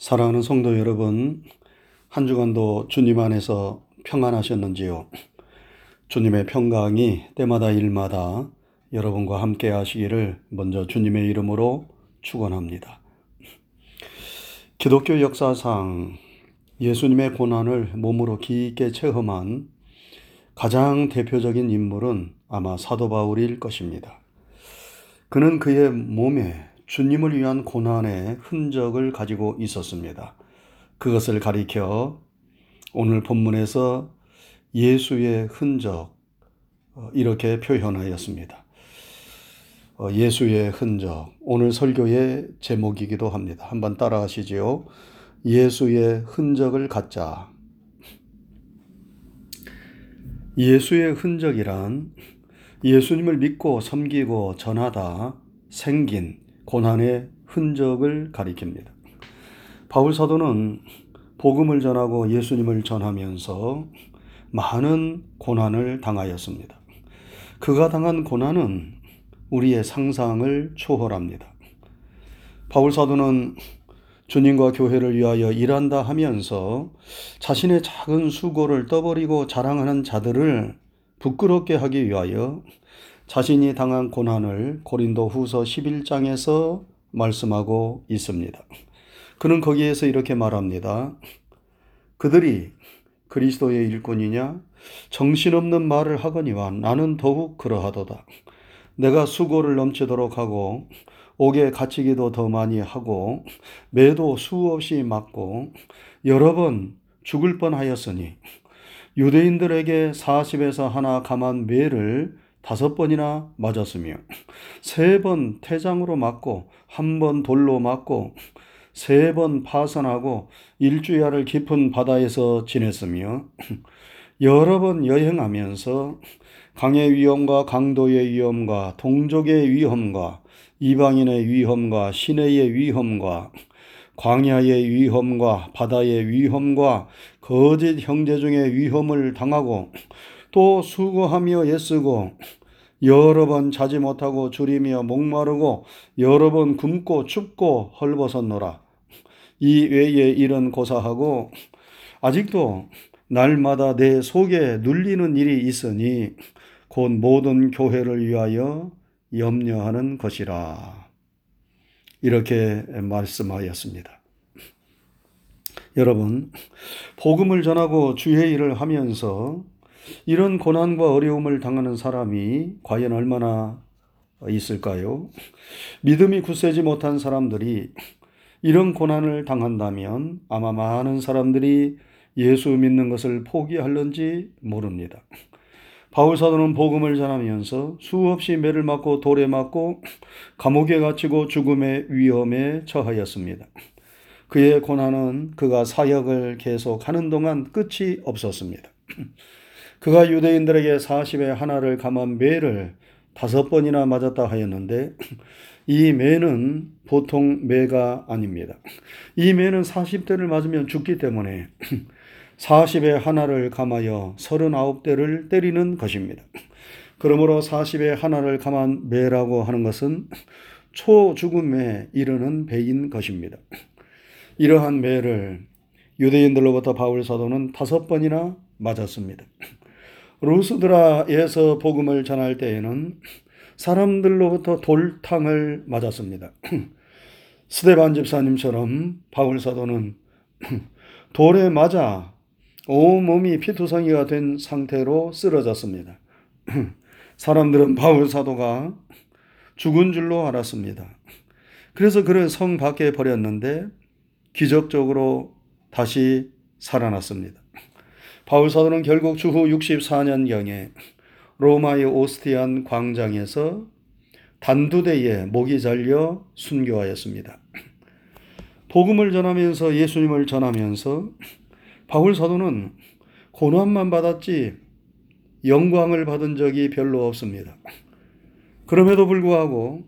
사랑하는 성도 여러분, 한 주간도 주님 안에서 평안하셨는지요? 주님의 평강이 때마다 일마다 여러분과 함께 하시기를 먼저 주님의 이름으로 축원합니다. 기독교 역사상 예수님의 고난을 몸으로 깊게 체험한 가장 대표적인 인물은 아마 사도 바울일 것입니다. 그는 그의 몸에 주님을 위한 고난의 흔적을 가지고 있었습니다. 그것을 가리켜 오늘 본문에서 예수의 흔적 어, 이렇게 표현하였습니다. 어, 예수의 흔적 오늘 설교의 제목이기도 합니다. 한번 따라하시지요. 예수의 흔적을 갖자. 예수의 흔적이란 예수님을 믿고 섬기고 전하다 생긴 고난의 흔적을 가리킵니다. 바울 사도는 복음을 전하고 예수님을 전하면서 많은 고난을 당하였습니다. 그가 당한 고난은 우리의 상상을 초월합니다. 바울 사도는 주님과 교회를 위하여 일한다 하면서 자신의 작은 수고를 떠버리고 자랑하는 자들을 부끄럽게 하기 위하여 자신이 당한 고난을 고린도 후서 11장에서 말씀하고 있습니다. 그는 거기에서 이렇게 말합니다. 그들이 그리스도의 일꾼이냐? 정신없는 말을 하거니와 나는 더욱 그러하도다. 내가 수고를 넘치도록 하고 옥에 갇히기도 더 많이 하고 매도 수없이 맞고 여러 번 죽을 뻔 하였으니 유대인들에게 40에서 하나 감한 매를 다섯 번이나 맞았으며 세 번 태장으로 맞고 한 번 돌로 맞고 세 번 파선하고 일주야를 깊은 바다에서 지냈으며 여러 번 여행하면서 강의 위험과 강도의 위험과 동족의 위험과 이방인의 위험과 시내의 위험과 광야의 위험과 바다의 위험과 거짓 형제 중의 위험을 당하고 또 수고하며 애쓰고 여러 번 자지 못하고 줄이며 목마르고 여러 번 굶고 춥고 헐벗었노라. 이 외에 일은 고사하고 아직도 날마다 내 속에 눌리는 일이 있으니 곧 모든 교회를 위하여 염려하는 것이라. 이렇게 말씀하였습니다. 여러분, 복음을 전하고 주의 일을 하면서 이런 고난과 어려움을 당하는 사람이 과연 얼마나 있을까요? 믿음이 굳세지 못한 사람들이 이런 고난을 당한다면 아마 많은 사람들이 예수 믿는 것을 포기할는지 모릅니다. 바울 사도는 복음을 전하면서 수없이 매를 맞고 돌에 맞고 감옥에 갇히고 죽음의 위험에 처하였습니다. 그의 고난은 그가 사역을 계속하는 동안 끝이 없었습니다. 그가 유대인들에게 40에 하나를 감한 매를 다섯 번이나 맞았다 하였는데 이 매는 보통 매가 아닙니다. 이 매는 40대를 맞으면 죽기 때문에 40에 하나를 감하여 39대를 때리는 것입니다. 그러므로 40에 하나를 감한 매라고 하는 것은 초죽음에 이르는 배인 것입니다. 이러한 매를 유대인들로부터 바울 사도는 다섯 번이나 맞았습니다. 루스드라에서 복음을 전할 때에는 사람들로부터 돌탕을 맞았습니다. 스데반 집사님처럼 바울 사도는 돌에 맞아 온몸이 피투성이가 된 상태로 쓰러졌습니다. 사람들은 바울 사도가 죽은 줄로 알았습니다. 그래서 그를 성 밖에 버렸는데 기적적으로 다시 살아났습니다. 바울 사도는 결국 주후 64년경에 로마의 오스티안 광장에서 단두대에 목이 잘려 순교하였습니다. 복음을 전하면서 예수님을 전하면서 바울 사도는 고난만 받았지 영광을 받은 적이 별로 없습니다. 그럼에도 불구하고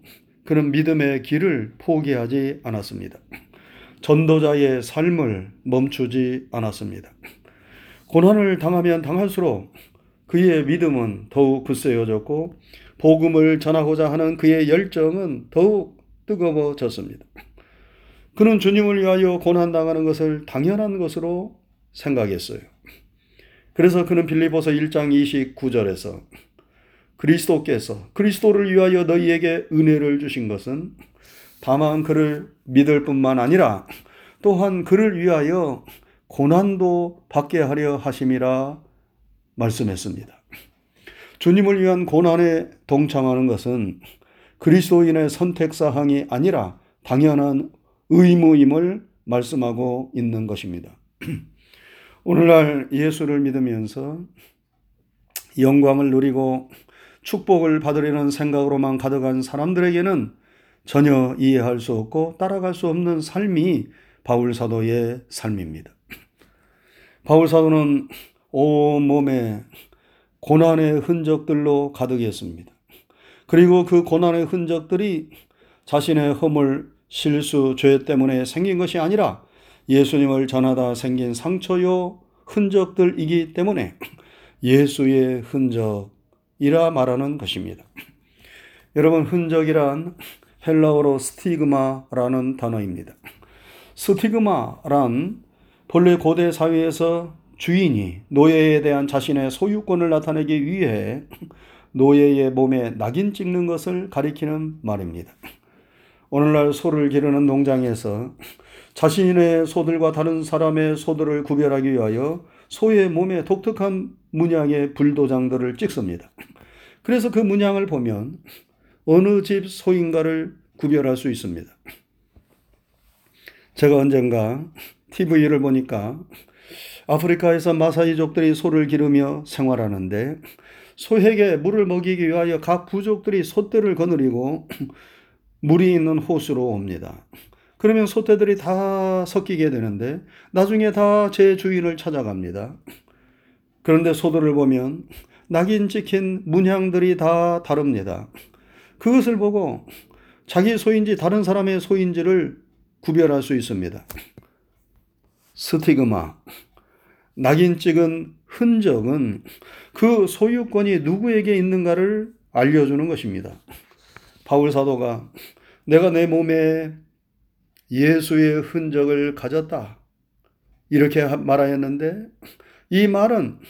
그는 믿음의 길을 포기하지 않았습니다. 전도자의 삶을 멈추지 않았습니다. 고난을 당하면 당할수록 그의 믿음은 더욱 굳세어졌고 복음을 전하고자 하는 그의 열정은 더욱 뜨거워졌습니다. 그는 주님을 위하여 고난당하는 것을 당연한 것으로 생각했어요. 그래서 그는 빌리보서 1장 29절에서 그리스도께서 그리스도를 위하여 너희에게 은혜를 주신 것은 다만 그를 믿을 뿐만 아니라 또한 그를 위하여 고난도 받게 하려 하심이라 말씀했습니다. 주님을 위한 고난에 동참하는 것은 그리스도인의 선택 사항이 아니라 당연한 의무임을 말씀하고 있는 것입니다. 오늘날 예수를 믿으면서 영광을 누리고 축복을 받으려는 생각으로만 가득한 사람들에게는 전혀 이해할 수 없고 따라갈 수 없는 삶이 바울 사도의 삶입니다. 바울 사도는 온 몸에 고난의 흔적들로 가득했습니다. 그리고 그 고난의 흔적들이 자신의 허물, 실수, 죄 때문에 생긴 것이 아니라 예수님을 전하다 생긴 상처요 흔적들이기 때문에 예수의 흔적이라 말하는 것입니다. 여러분 흔적이란 헬라어로 스티그마라는 단어입니다. 스티그마란 본래 고대 사회에서 주인이 노예에 대한 자신의 소유권을 나타내기 위해 노예의 몸에 낙인 찍는 것을 가리키는 말입니다. 오늘날 소를 기르는 농장에서 자신의 소들과 다른 사람의 소들을 구별하기 위하여 소의 몸에 독특한 문양의 불도장들을 찍습니다. 그래서 그 문양을 보면 어느 집 소인가를 구별할 수 있습니다. 제가 언젠가 TV를 보니까 아프리카에서 마사이족들이 소를 기르며 생활하는데 소에게 물을 먹이기 위하여 각 부족들이 소떼를 거느리고 물이 있는 호수로 옵니다. 그러면 소떼들이 다 섞이게 되는데 나중에 다 제 주인을 찾아갑니다. 그런데 소들을 보면 낙인 찍힌 문양들이 다 다릅니다. 그것을 보고 자기 소인지 다른 사람의 소인지를 구별할 수 있습니다. 스티그마, 낙인 찍은 흔적은 그 소유권이 누구에게 있는가를 알려주는 것입니다. 바울 사도가 내가 내 몸에 예수의 흔적을 가졌다. 이렇게 말하였는데 이 말은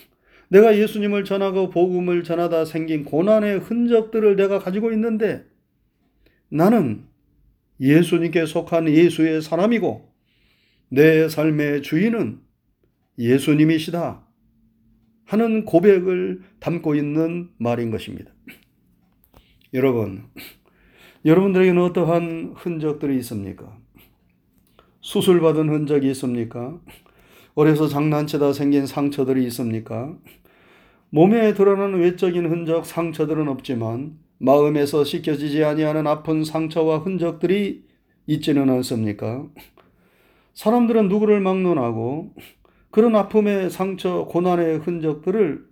내가 예수님을 전하고 복음을 전하다 생긴 고난의 흔적들을 내가 가지고 있는데 나는 예수님께 속한 예수의 사람이고 내 삶의 주인은 예수님이시다 하는 고백을 담고 있는 말인 것입니다. 여러분, 여러분들에게는 어떠한 흔적들이 있습니까? 수술받은 흔적이 있습니까? 어려서 장난치다 생긴 상처들이 있습니까? 몸에 드러나는 외적인 흔적, 상처들은 없지만 마음에서 씻겨지지 아니하는 아픈 상처와 흔적들이 있지는 않습니까? 사람들은 누구를 막론하고 그런 아픔의 상처, 고난의 흔적들을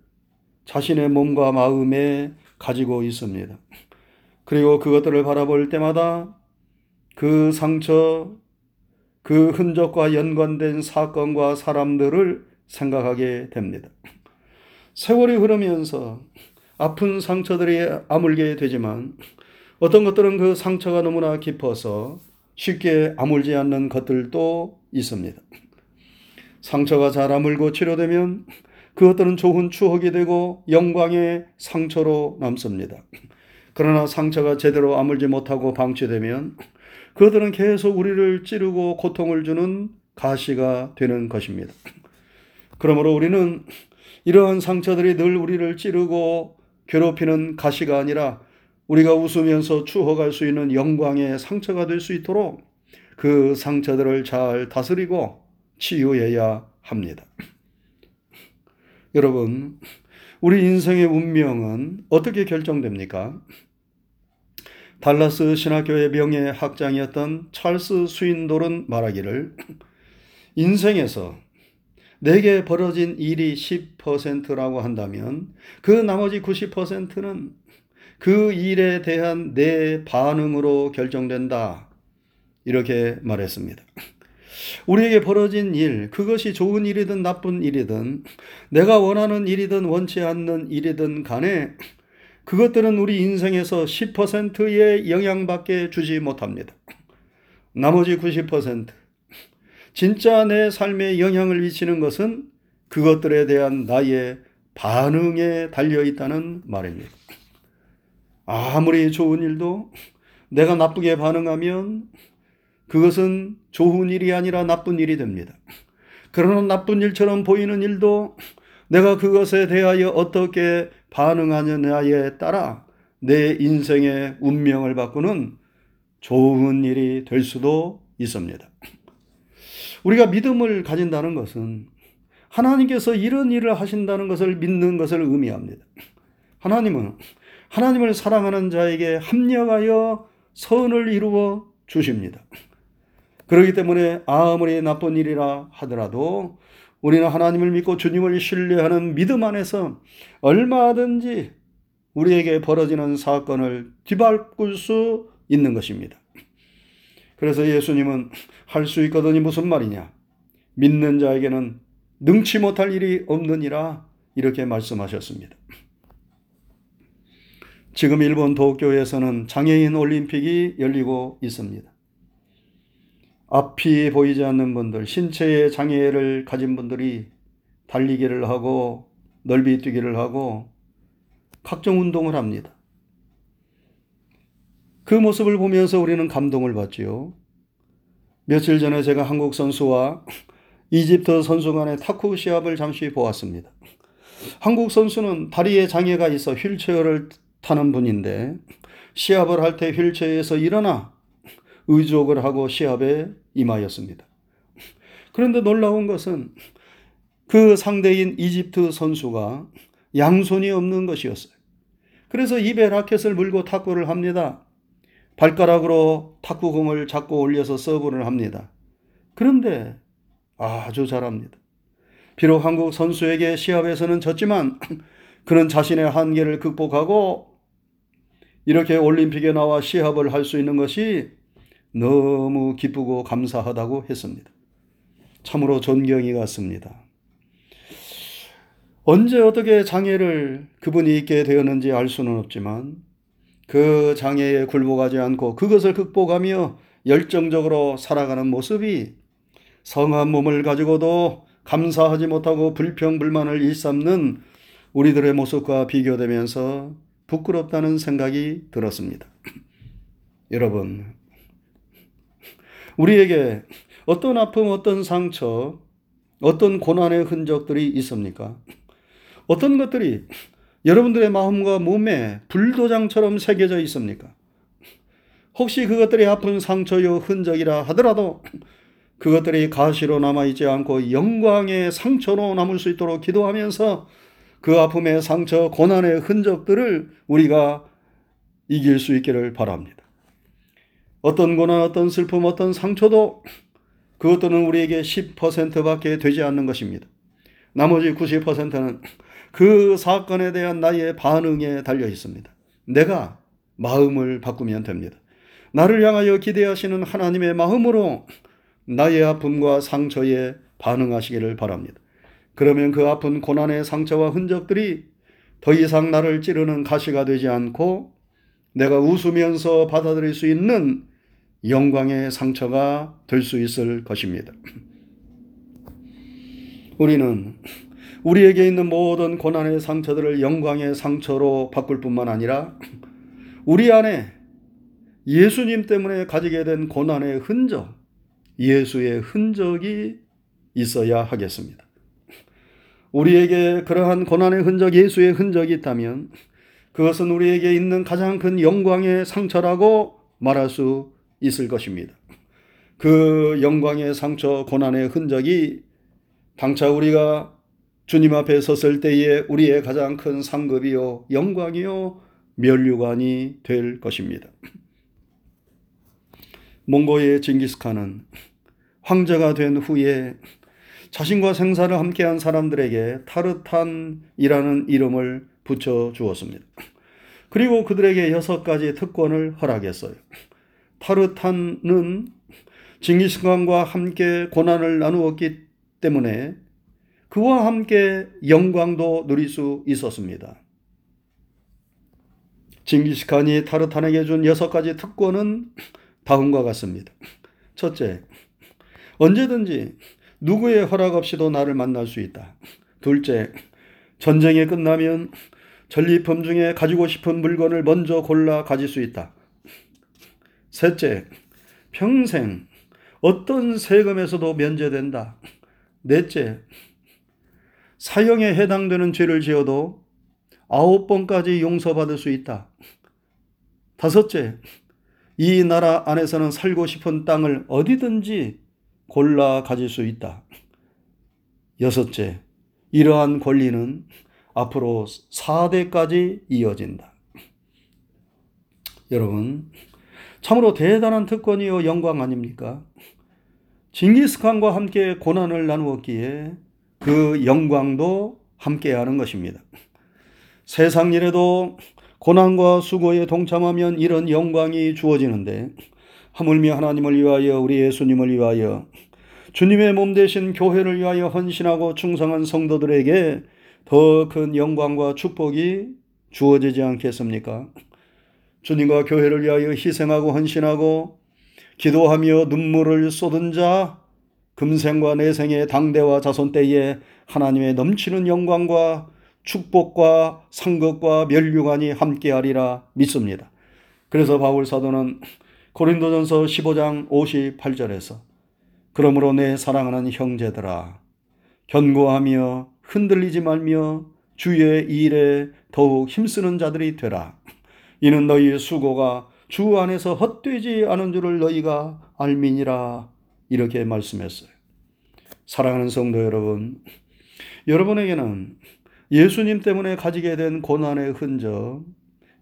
자신의 몸과 마음에 가지고 있습니다. 그리고 그것들을 바라볼 때마다 그 상처, 그 흔적과 연관된 사건과 사람들을 생각하게 됩니다. 세월이 흐르면서 아픈 상처들이 아물게 되지만 어떤 것들은 그 상처가 너무나 깊어서 쉽게 아물지 않는 것들도 있습니다. 상처가 잘 아물고 치료되면 그것들은 좋은 추억이 되고 영광의 상처로 남습니다. 그러나 상처가 제대로 아물지 못하고 방치되면 그들은 계속 우리를 찌르고 고통을 주는 가시가 되는 것입니다. 그러므로 우리는 이러한 상처들이 늘 우리를 찌르고 괴롭히는 가시가 아니라 우리가 웃으면서 추억할 수 있는 영광의 상처가 될 수 있도록 그 상처들을 잘 다스리고 치유해야 합니다. 여러분, 우리 인생의 운명은 어떻게 결정됩니까? 달라스 신학교의 명예 학장이었던 찰스 스윈돌은 말하기를 인생에서 내게 벌어진 일이 10%라고 한다면 그 나머지 90%는 그 일에 대한 내 반응으로 결정된다. 이렇게 말했습니다. 우리에게 벌어진 일, 그것이 좋은 일이든 나쁜 일이든, 내가 원하는 일이든 원치 않는 일이든 간에 그것들은 우리 인생에서 10%의 영향밖에 주지 못합니다. 나머지 90% 진짜 내 삶에 영향을 미치는 것은 그것들에 대한 나의 반응에 달려 있다는 말입니다. 아무리 좋은 일도 내가 나쁘게 반응하면 그것은 좋은 일이 아니라 나쁜 일이 됩니다. 그러나 나쁜 일처럼 보이는 일도 내가 그것에 대하여 어떻게 반응하느냐에 따라 내 인생의 운명을 바꾸는 좋은 일이 될 수도 있습니다. 우리가 믿음을 가진다는 것은 하나님께서 이런 일을 하신다는 것을 믿는 것을 의미합니다. 하나님은 하나님을 사랑하는 자에게 합력하여 선을 이루어 주십니다. 그렇기 때문에 아무리 나쁜 일이라 하더라도 우리는 하나님을 믿고 주님을 신뢰하는 믿음 안에서 얼마든지 우리에게 벌어지는 사건을 뒤바꿀 수 있는 것입니다. 그래서 예수님은 할 수 있거든이 무슨 말이냐? 믿는 자에게는 능치 못할 일이 없느니라 이렇게 말씀하셨습니다. 지금 일본 도쿄에서는 장애인 올림픽이 열리고 있습니다. 앞이 보이지 않는 분들, 신체의 장애를 가진 분들이 달리기를 하고 넓이 뛰기를 하고 각종 운동을 합니다. 그 모습을 보면서 우리는 감동을 받지요. 며칠 전에 제가 한국 선수와 이집트 선수 간의 탁구 시합을 잠시 보았습니다. 한국 선수는 다리에 장애가 있어 휠체어를 타는 분인데 시합을 할 때 휠체어에서 일어나 의족을 하고 시합에 임하였습니다. 그런데 놀라운 것은 그 상대인 이집트 선수가 양손이 없는 것이었어요. 그래서 입에 라켓을 물고 탁구를 합니다. 발가락으로 탁구공을 잡고 올려서 서브를 합니다. 그런데 아주 잘합니다. 비록 한국 선수에게 시합에서는 졌지만 그는 자신의 한계를 극복하고 이렇게 올림픽에 나와 시합을 할 수 있는 것이 너무 기쁘고 감사하다고 했습니다. 참으로 존경이 갔습니다. 언제 어떻게 장애를 그분이 있게 되었는지 알 수는 없지만 그 장애에 굴복하지 않고 그것을 극복하며 열정적으로 살아가는 모습이 성한 몸을 가지고도 감사하지 못하고 불평불만을 일삼는 우리들의 모습과 비교되면서 부끄럽다는 생각이 들었습니다. 여러분, 우리에게 어떤 아픔, 어떤 상처, 어떤 고난의 흔적들이 있습니까? 어떤 것들이 여러분들의 마음과 몸에 불도장처럼 새겨져 있습니까? 혹시 그것들이 아픈 상처요 흔적이라 하더라도 그것들이 가시로 남아있지 않고 영광의 상처로 남을 수 있도록 기도하면서 그 아픔의 상처, 고난의 흔적들을 우리가 이길 수 있기를 바랍니다. 어떤 고난, 어떤 슬픔, 어떤 상처도 그것들은 우리에게 10%밖에 되지 않는 것입니다. 나머지 90%는 그 사건에 대한 나의 반응에 달려 있습니다. 내가 마음을 바꾸면 됩니다. 나를 향하여 기대하시는 하나님의 마음으로 나의 아픔과 상처에 반응하시기를 바랍니다. 그러면 그 아픈 고난의 상처와 흔적들이 더 이상 나를 찌르는 가시가 되지 않고 내가 웃으면서 받아들일 수 있는 영광의 상처가 될 수 있을 것입니다. 우리는 우리에게 있는 모든 고난의 상처들을 영광의 상처로 바꿀 뿐만 아니라 우리 안에 예수님 때문에 가지게 된 고난의 흔적, 예수의 흔적이 있어야 하겠습니다. 우리에게 그러한 고난의 흔적, 예수의 흔적이 있다면 그것은 우리에게 있는 가장 큰 영광의 상처라고 말할 수 있을 것입니다. 그 영광의 상처, 고난의 흔적이 당차 우리가 주님 앞에 섰을 때에 우리의 가장 큰 상급이요, 영광이요, 멸류관이 될 것입니다. 몽고의 징기스칸은 황제가 된 후에 자신과 생사를 함께한 사람들에게 타르탄이라는 이름을 붙여 주었습니다. 그리고 그들에게 여섯 가지 특권을 허락했어요. 타르탄은 징기스칸과 함께 고난을 나누었기 때문에 그와 함께 영광도 누릴 수 있었습니다. 징기스칸이 타르탄에게 준 여섯 가지 특권은 다음과 같습니다. 첫째, 언제든지 누구의 허락 없이도 나를 만날 수 있다. 둘째, 전쟁이 끝나면 전리품 중에 가지고 싶은 물건을 먼저 골라 가질 수 있다. 셋째, 평생 어떤 세금에서도 면제된다. 넷째, 사형에 해당되는 죄를 지어도 아홉 번까지 용서받을 수 있다. 다섯째, 이 나라 안에서는 살고 싶은 땅을 어디든지 골라 가질 수 있다. 여섯째, 이러한 권리는 앞으로 4대까지 이어진다. 여러분, 참으로 대단한 특권이요 영광 아닙니까? 징기스칸과 함께 고난을 나누었기에 그 영광도 함께 하는 것입니다. 세상 일에도 고난과 수고에 동참하면 이런 영광이 주어지는데 하물며 하나님을 위하여 우리 예수님을 위하여 주님의 몸 대신 교회를 위하여 헌신하고 충성한 성도들에게 더 큰 영광과 축복이 주어지지 않겠습니까? 주님과 교회를 위하여 희생하고 헌신하고 기도하며 눈물을 쏟은 자 금생과 내생의 당대와 자손 때에 하나님의 넘치는 영광과 축복과 상급과 멸류관이 함께하리라 믿습니다. 그래서 바울 사도는 고린도전서 15장 58절에서 그러므로 내 사랑하는 형제들아 견고하며 흔들리지 말며 주의 일에 더욱 힘쓰는 자들이 되라. 이는 너희의 수고가 주 안에서 헛되지 않은 줄을 너희가 알미니라. 이렇게 말씀했어요. 사랑하는 성도 여러분, 여러분에게는 예수님 때문에 가지게 된 고난의 흔적,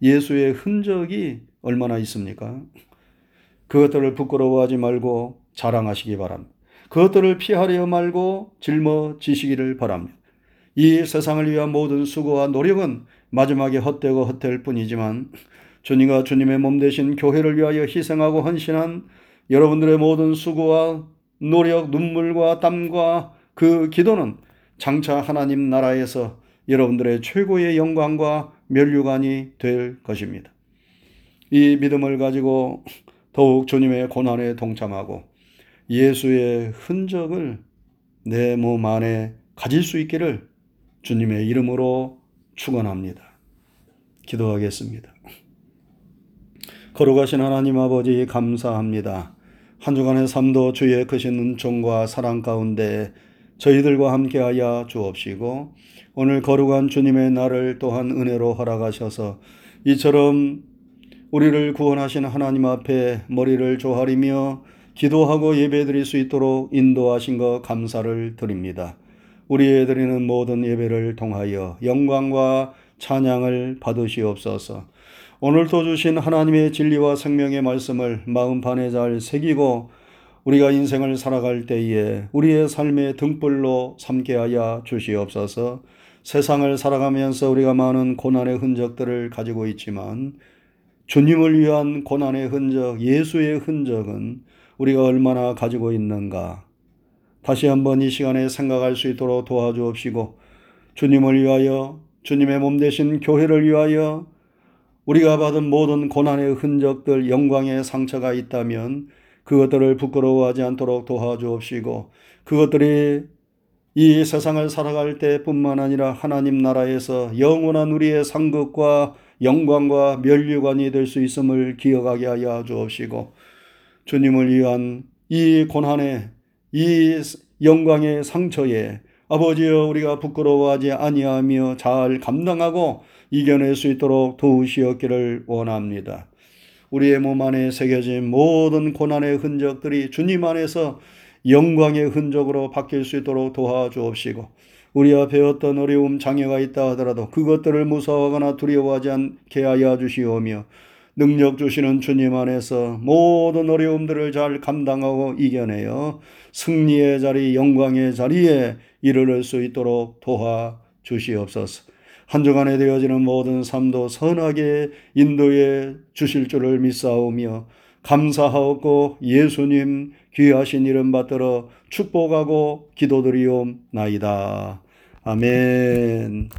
예수의 흔적이 얼마나 있습니까? 그것들을 부끄러워하지 말고 자랑하시기 바랍니다. 그것들을 피하려 말고 짊어지시기를 바랍니다. 이 세상을 위한 모든 수고와 노력은 마지막에 헛되고 헛될 뿐이지만 주님과 주님의 몸 대신 교회를 위하여 희생하고 헌신한 여러분들의 모든 수고와 노력, 눈물과 땀과 그 기도는 장차 하나님 나라에서 여러분들의 최고의 영광과 멸류관이 될 것입니다. 이 믿음을 가지고 더욱 주님의 고난에 동참하고 예수의 흔적을 내 몸 안에 가질 수 있기를 주님의 이름으로 축원합니다. 기도하겠습니다. 거룩하신 하나님 아버지 감사합니다. 한 주간의 삶도 주의 크신 은총과 사랑 가운데 저희들과 함께하여 주옵시고 오늘 거룩한 주님의 날을 또한 은혜로 허락하셔서 이처럼 우리를 구원하신 하나님 앞에 머리를 조아리며 기도하고 예배드릴 수 있도록 인도하신 것 감사를 드립니다. 우리의 드리는 모든 예배를 통하여 영광과 찬양을 받으시옵소서. 오늘도 주신 하나님의 진리와 생명의 말씀을 마음판에 잘 새기고 우리가 인생을 살아갈 때에 우리의 삶의 등불로 삼게 하여 주시옵소서. 세상을 살아가면서 우리가 많은 고난의 흔적들을 가지고 있지만 주님을 위한 고난의 흔적, 예수의 흔적은 우리가 얼마나 가지고 있는가. 다시 한번 이 시간에 생각할 수 있도록 도와주옵시고 주님을 위하여 주님의 몸 대신 교회를 위하여 우리가 받은 모든 고난의 흔적들, 영광의 상처가 있다면 그것들을 부끄러워하지 않도록 도와주옵시고 그것들이 이 세상을 살아갈 때뿐만 아니라 하나님 나라에서 영원한 우리의 상급과 영광과 멸류관이 될 수 있음을 기억하게 하여 주옵시고 주님을 위한 이 고난의 이 영광의 상처에 아버지여 우리가 부끄러워하지 아니하며 잘 감당하고 이겨낼 수 있도록 도우시었기를 원합니다. 우리의 몸 안에 새겨진 모든 고난의 흔적들이 주님 안에서 영광의 흔적으로 바뀔 수 있도록 도와주옵시고 우리 앞에 어떤 어려움 장애가 있다 하더라도 그것들을 무서워하거나 두려워하지 않게 하여 주시오며 능력 주시는 주님 안에서 모든 어려움들을 잘 감당하고 이겨내어 승리의 자리, 영광의 자리에 이르를 수 있도록 도와 주시옵소서. 한 주간에 되어지는 모든 삶도 선하게 인도해 주실 줄을 믿사오며 감사하옵고 예수님 귀하신 이름 받들어 축복하고 기도드리옵나이다. 아멘.